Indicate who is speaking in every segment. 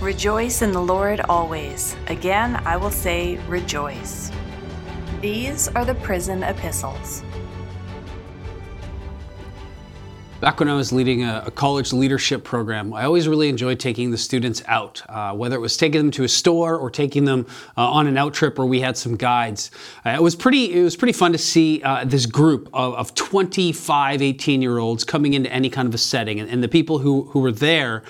Speaker 1: Rejoice in the Lord always. Again, I will say, rejoice. These are the prison epistles.
Speaker 2: Back when I was leading a, a, college leadership program, I always really enjoyed taking the students out, uh, whether it was taking them to a store or taking them uh, on an out trip where we had some guides. Uh, it was pretty. It was pretty fun to see uh, this group of, of 25, 18 year olds coming into any kind of a setting, and, and the people who who were there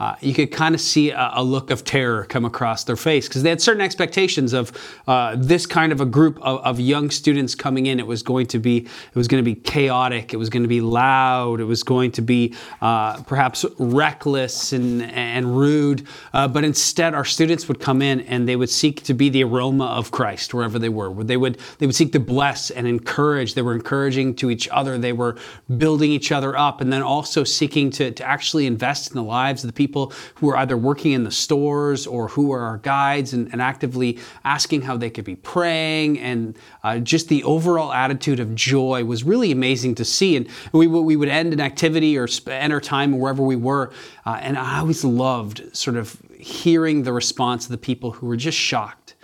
Speaker 2: uh, you could kind of see a, a, look of terror come across their face because they had certain expectations of uh, this kind of a group of, of, young students coming in. It was going to be it was going to be chaotic. It was going to be loud. It was going to be uh, perhaps reckless and and rude. Uh, but instead, our students would come in and they would seek to be the aroma of Christ wherever they were. They would they would seek to bless and encourage. They were encouraging to each other. They were building each other up, and then also seeking to to actually invest in the lives of the people people who are either working in the stores or who are our guides and, and actively asking how they could be praying. And uh, just the overall attitude of joy was really amazing to see. And we, we would end an activity or spend our time wherever we were. Uh, and I always loved sort of hearing the response of the people who were just shocked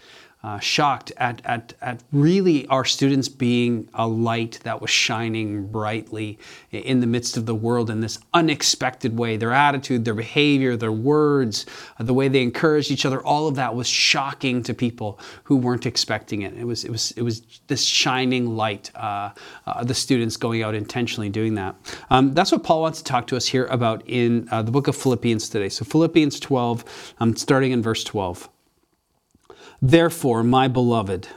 Speaker 2: uh, shocked at, at, at really our students being a light that was shining brightly in the midst of the world in this unexpected way. Their attitude, their behavior, their words, uh, the way they encouraged each other, all of that was shocking to people who weren't expecting it. It was, it was, it was this shining light, uh, uh the students going out intentionally doing that. Um, that's what Paul wants to talk to us here about in uh, the book of Philippians today. So, Philippians 12, um, starting in verse 12. Therefore, my beloved,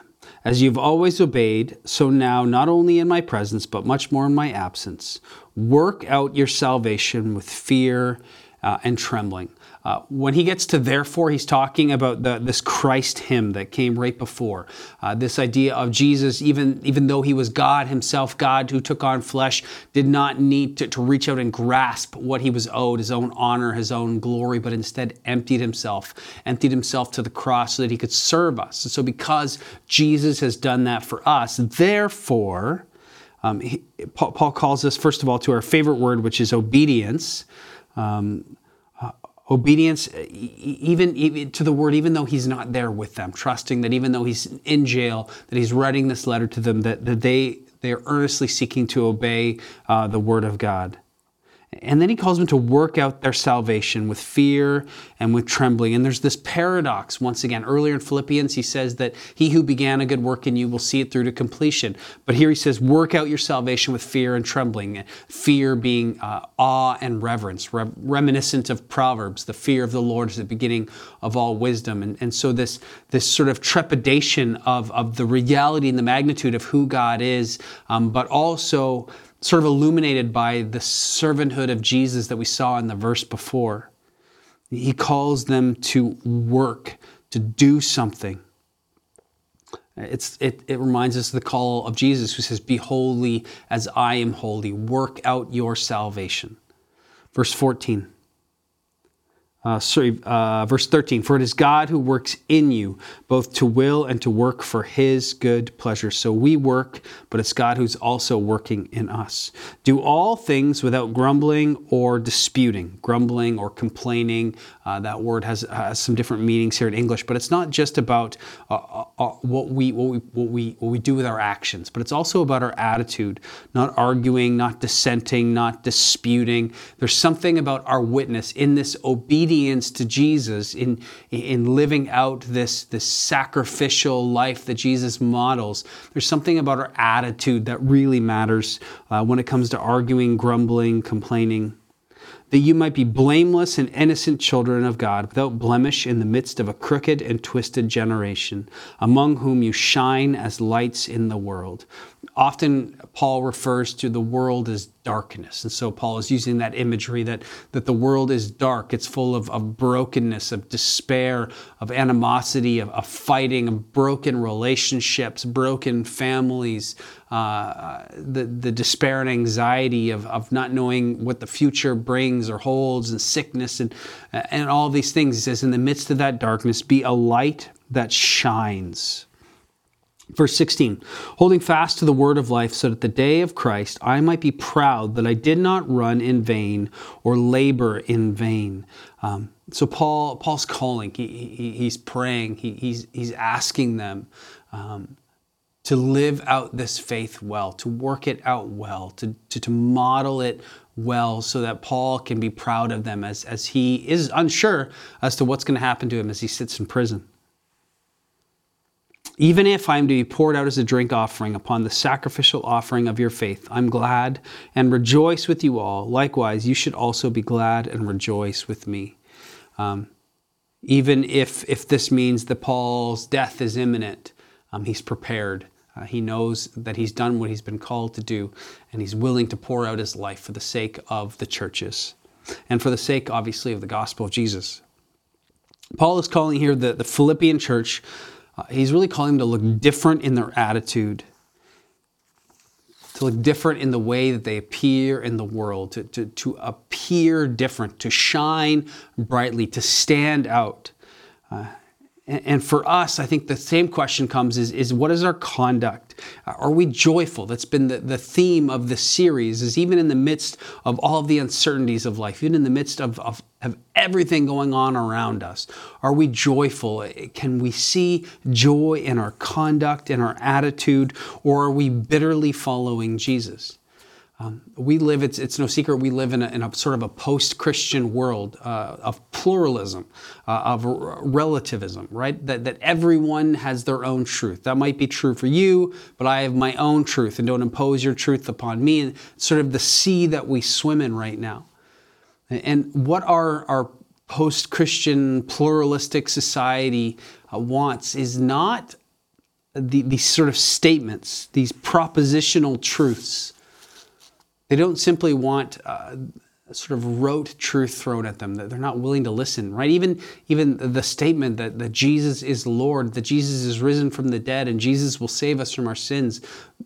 Speaker 2: as you've always obeyed, so now, not only in my presence, but much more in my absence, work out your salvation with fear uh, and trembling. Uh, when he gets to therefore, he's talking about the, this Christ hymn that came right before. Uh, this idea of Jesus, even, even though he was God himself, God who took on flesh, did not need to, to reach out and grasp what he was owed, his own honor, his own glory, but instead emptied himself, emptied himself to the cross so that he could serve us. And so, because Jesus has done that for us, therefore, um, he, Paul, calls us, first of all, to our favorite word, which is obedience. Um, obedience even, even, to the word even though he's not there with them trusting that even though he's in jail that he's writing this letter to them that, that they they are earnestly seeking to obey uh, the word of god and then he calls them to work out their salvation with fear and with trembling. And there's this paradox once again. Earlier in Philippians, he says that he who began a good work in you will see it through to completion. But here he says, work out your salvation with fear and trembling. Fear being uh, awe and reverence, re- reminiscent of Proverbs. The fear of the Lord is the beginning of all wisdom. And, and so this, this sort of trepidation of, of the reality and the magnitude of who God is, um, but also sort of illuminated by the servanthood of Jesus that we saw in the verse before. He calls them to work, to do something. It's, it, it reminds us of the call of Jesus who says, Be holy as I am holy. Work out your salvation. Verse 14. Uh, sorry, uh, verse 13. For it is God who works in you, both to will and to work for his good pleasure. So we work, but it's God who's also working in us. Do all things without grumbling or disputing. Grumbling or complaining, uh, that word has, has some different meanings here in English, but it's not just about uh, uh, uh, what, we, what, we, what, we, what we do with our actions, but it's also about our attitude. Not arguing, not dissenting, not disputing. There's something about our witness in this obedience obedience to Jesus, in, in living out this, this sacrificial life that Jesus models, there's something about our attitude that really matters uh, when it comes to arguing, grumbling, complaining that you might be blameless and innocent children of God, without blemish in the midst of a crooked and twisted generation, among whom you shine as lights in the world. Often, Paul refers to the world as darkness. And so, Paul is using that imagery that, that the world is dark. It's full of, of brokenness, of despair, of animosity, of, of fighting, of broken relationships, broken families, uh, the, the despair and anxiety of, of not knowing what the future brings or holds, and sickness, and, and all these things. He says, In the midst of that darkness, be a light that shines Verse 16, holding fast to the word of life, so that the day of Christ I might be proud that I did not run in vain or labor in vain. Um, so Paul, Paul's calling. He, he he's praying. He, he's he's asking them um, to live out this faith well, to work it out well, to to, to model it well, so that Paul can be proud of them as as he is unsure as to what's going to happen to him as he sits in prison. Even if I am to be poured out as a drink offering upon the sacrificial offering of your faith, I'm glad and rejoice with you all. Likewise, you should also be glad and rejoice with me. Um, even if, if this means that Paul's death is imminent, um, he's prepared. Uh, he knows that he's done what he's been called to do, and he's willing to pour out his life for the sake of the churches and for the sake, obviously, of the gospel of Jesus. Paul is calling here the, the Philippian church uh, he's really calling them to look different in their attitude, to look different in the way that they appear in the world, to, to, to appear different, to shine brightly, to stand out. Uh, and for us, I think the same question comes is, is what is our conduct? Uh, are we joyful? That's been the, the theme of the series, is even in the midst of all of the uncertainties of life, even in the midst of, of, of everything going on around us, are we joyful? Uh, can we see joy in our conduct, in our attitude, or are we bitterly following Jesus? Um, we live, it's, it's no secret, we live in a, in a sort of a post Christian world uh, of pluralism, uh, of relativism, right? That, that everyone has their own truth. That might be true for you, but I have my own truth and don't impose your truth upon me. And sort of the sea that we swim in right now. And what our, our post Christian pluralistic society uh, wants is not the, these sort of statements, these propositional truths they don't simply want uh, sort of rote truth thrown at them that they're not willing to listen, right? Even even the statement that, that Jesus is Lord, that Jesus is risen from the dead, and Jesus will save us from our sins.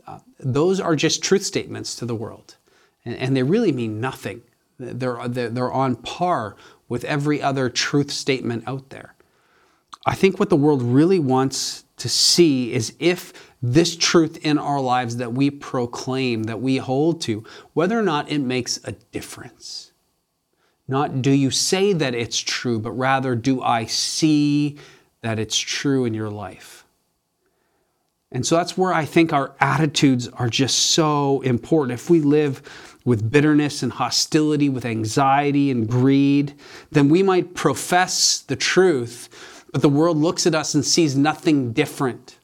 Speaker 2: Uh, those are just truth statements to the world, and, and they really mean nothing. They're, they're they're on par with every other truth statement out there. I think what the world really wants to see is if this truth in our lives that we proclaim, that we hold to, whether or not it makes a difference. Not do you say that it's true, but rather do I see that it's true in your life? And so that's where I think our attitudes are just so important. If we live with bitterness and hostility, with anxiety and greed, then we might profess the truth, but the world looks at us and sees nothing different.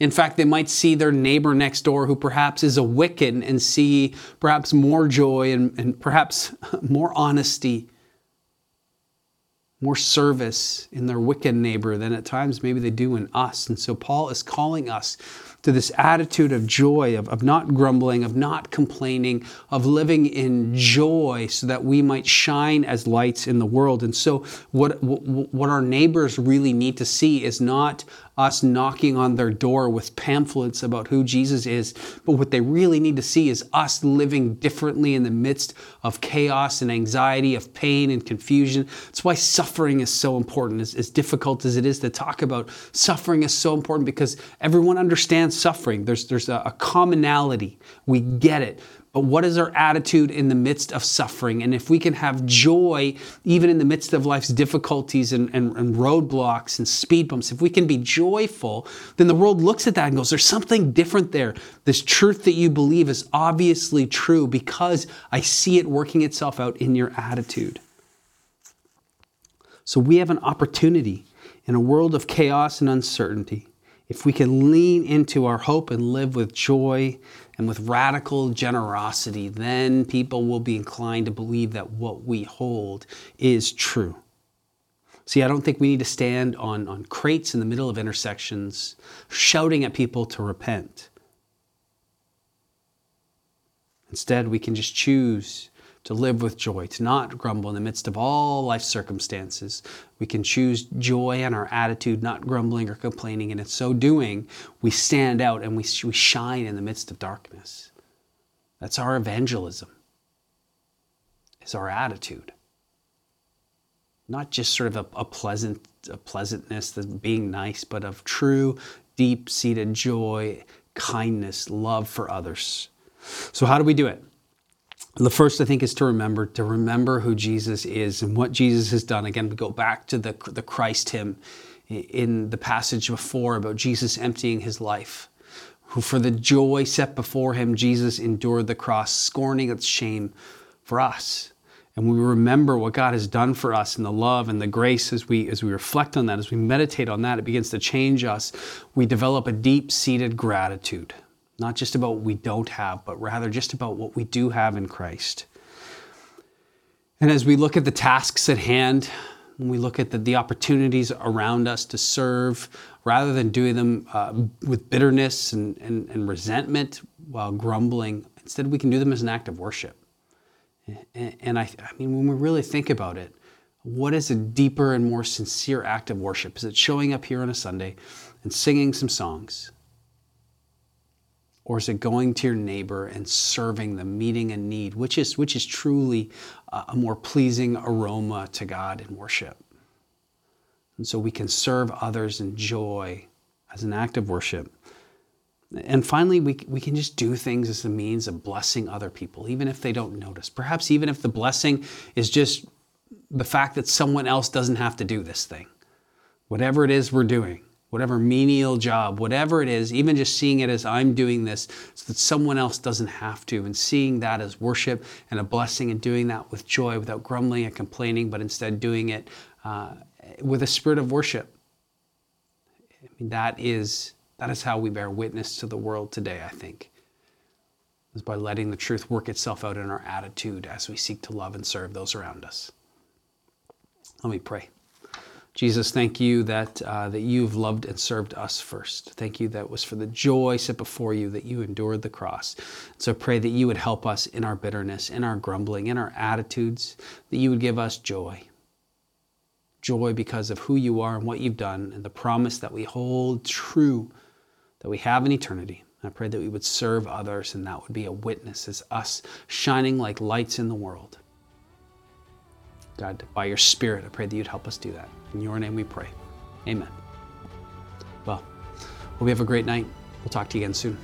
Speaker 2: In fact, they might see their neighbor next door who perhaps is a Wiccan and see perhaps more joy and, and perhaps more honesty, more service in their Wiccan neighbor than at times maybe they do in us. And so Paul is calling us to this attitude of joy, of, of not grumbling, of not complaining, of living in joy so that we might shine as lights in the world. And so, what, what our neighbors really need to see is not us knocking on their door with pamphlets about who Jesus is, but what they really need to see is us living differently in the midst of chaos and anxiety, of pain and confusion. That's why suffering is so important. As, as difficult as it is to talk about, suffering is so important because everyone understands suffering. There's, there's a, a commonality. We get it but what is our attitude in the midst of suffering? And if we can have joy even in the midst of life's difficulties and, and, and, roadblocks and speed bumps, if we can be joyful, then the world looks at that and goes, There's something different there. This truth that you believe is obviously true because I see it working itself out in your attitude. So we have an opportunity in a world of chaos and uncertainty. If we can lean into our hope and live with joy and with radical generosity, then people will be inclined to believe that what we hold is true. See, I don't think we need to stand on, on crates in the middle of intersections shouting at people to repent. Instead, we can just choose to live with joy, to not grumble in the midst of all life circumstances. We can choose joy in our attitude, not grumbling or complaining, and in so doing, we stand out and we, we shine in the midst of darkness. That's our evangelism, is our attitude. Not just sort of a, a pleasant a pleasantness, of being nice, but of true deep seated joy, kindness, love for others. So, how do we do it? The first, I think, is to remember to remember who Jesus is and what Jesus has done. Again, we go back to the the Christ hymn in the passage before about Jesus emptying his life, who for the joy set before him, Jesus endured the cross, scorning its shame for us. And we remember what God has done for us and the love and the grace as we as we reflect on that, as we meditate on that, it begins to change us. We develop a deep-seated gratitude not just about what we don't have, but rather just about what we do have in Christ. And as we look at the tasks at hand, when we look at the, the opportunities around us to serve, rather than doing them uh, with bitterness and, and, and resentment while grumbling, instead we can do them as an act of worship. And, and I, I mean, when we really think about it, what is a deeper and more sincere act of worship? Is it showing up here on a Sunday and singing some songs? Or is it going to your neighbor and serving them, meeting a need, which is, which is truly a more pleasing aroma to God in worship? And so we can serve others in joy as an act of worship. And finally, we, we can just do things as a means of blessing other people, even if they don't notice. Perhaps even if the blessing is just the fact that someone else doesn't have to do this thing. Whatever it is we're doing, whatever menial job, whatever it is, even just seeing it as I'm doing this so that someone else doesn't have to, and seeing that as worship and a blessing and doing that with joy without grumbling and complaining, but instead doing it uh, with a spirit of worship. I mean, that is, that is how we bear witness to the world today, I think, is by letting the truth work itself out in our attitude as we seek to love and serve those around us. Let me pray. Jesus, thank you that, uh, that you've loved and served us first. Thank you that was for the joy set before you that you endured the cross. So pray that you would help us in our bitterness, in our grumbling, in our attitudes, that you would give us joy. Joy because of who you are and what you've done and the promise that we hold true that we have in eternity. I pray that we would serve others and that would be a witness as us shining like lights in the world. God, by your Spirit, I pray that you'd help us do that. In your name we pray. Amen. Well, hope you have a great night. We'll talk to you again soon.